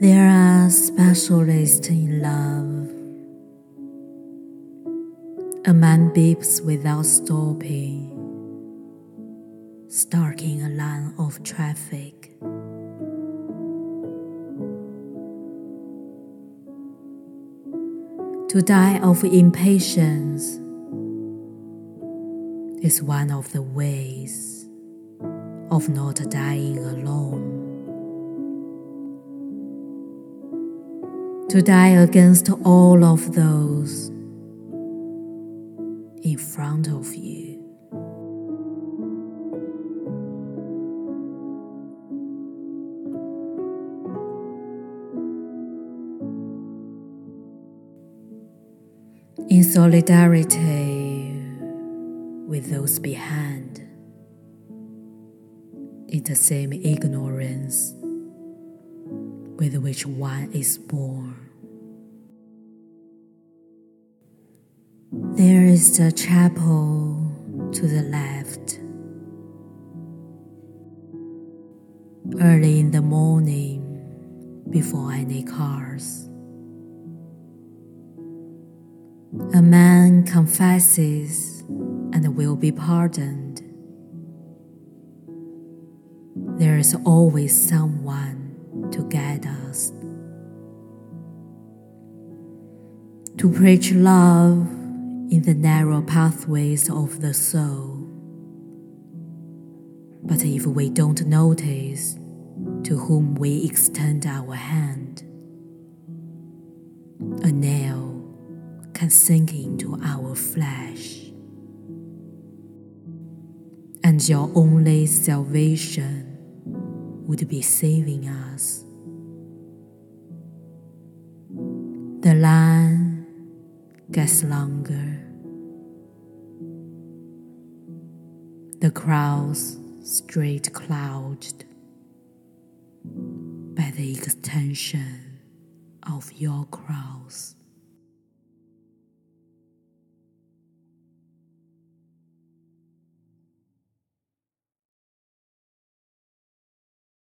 There are specialists in love. A man beeps without stopping, starting a line of traffic. To die of impatience is one of the ways of not dying alone. To die against all of those in front of you. In solidarity with those behind, in the same ignorance with which one is born. There is a chapel to the left. Early in the morning, before any cars, a man confesses and will be pardoned. There is always someone to guide us. To preach love in the narrow pathways of the soul. But if we don't notice to whom we extend our hand, a nail can sink into our flesh. And your only salvation would be saving us. The line gets longer. The crowds straight clouded by the extension of your cross.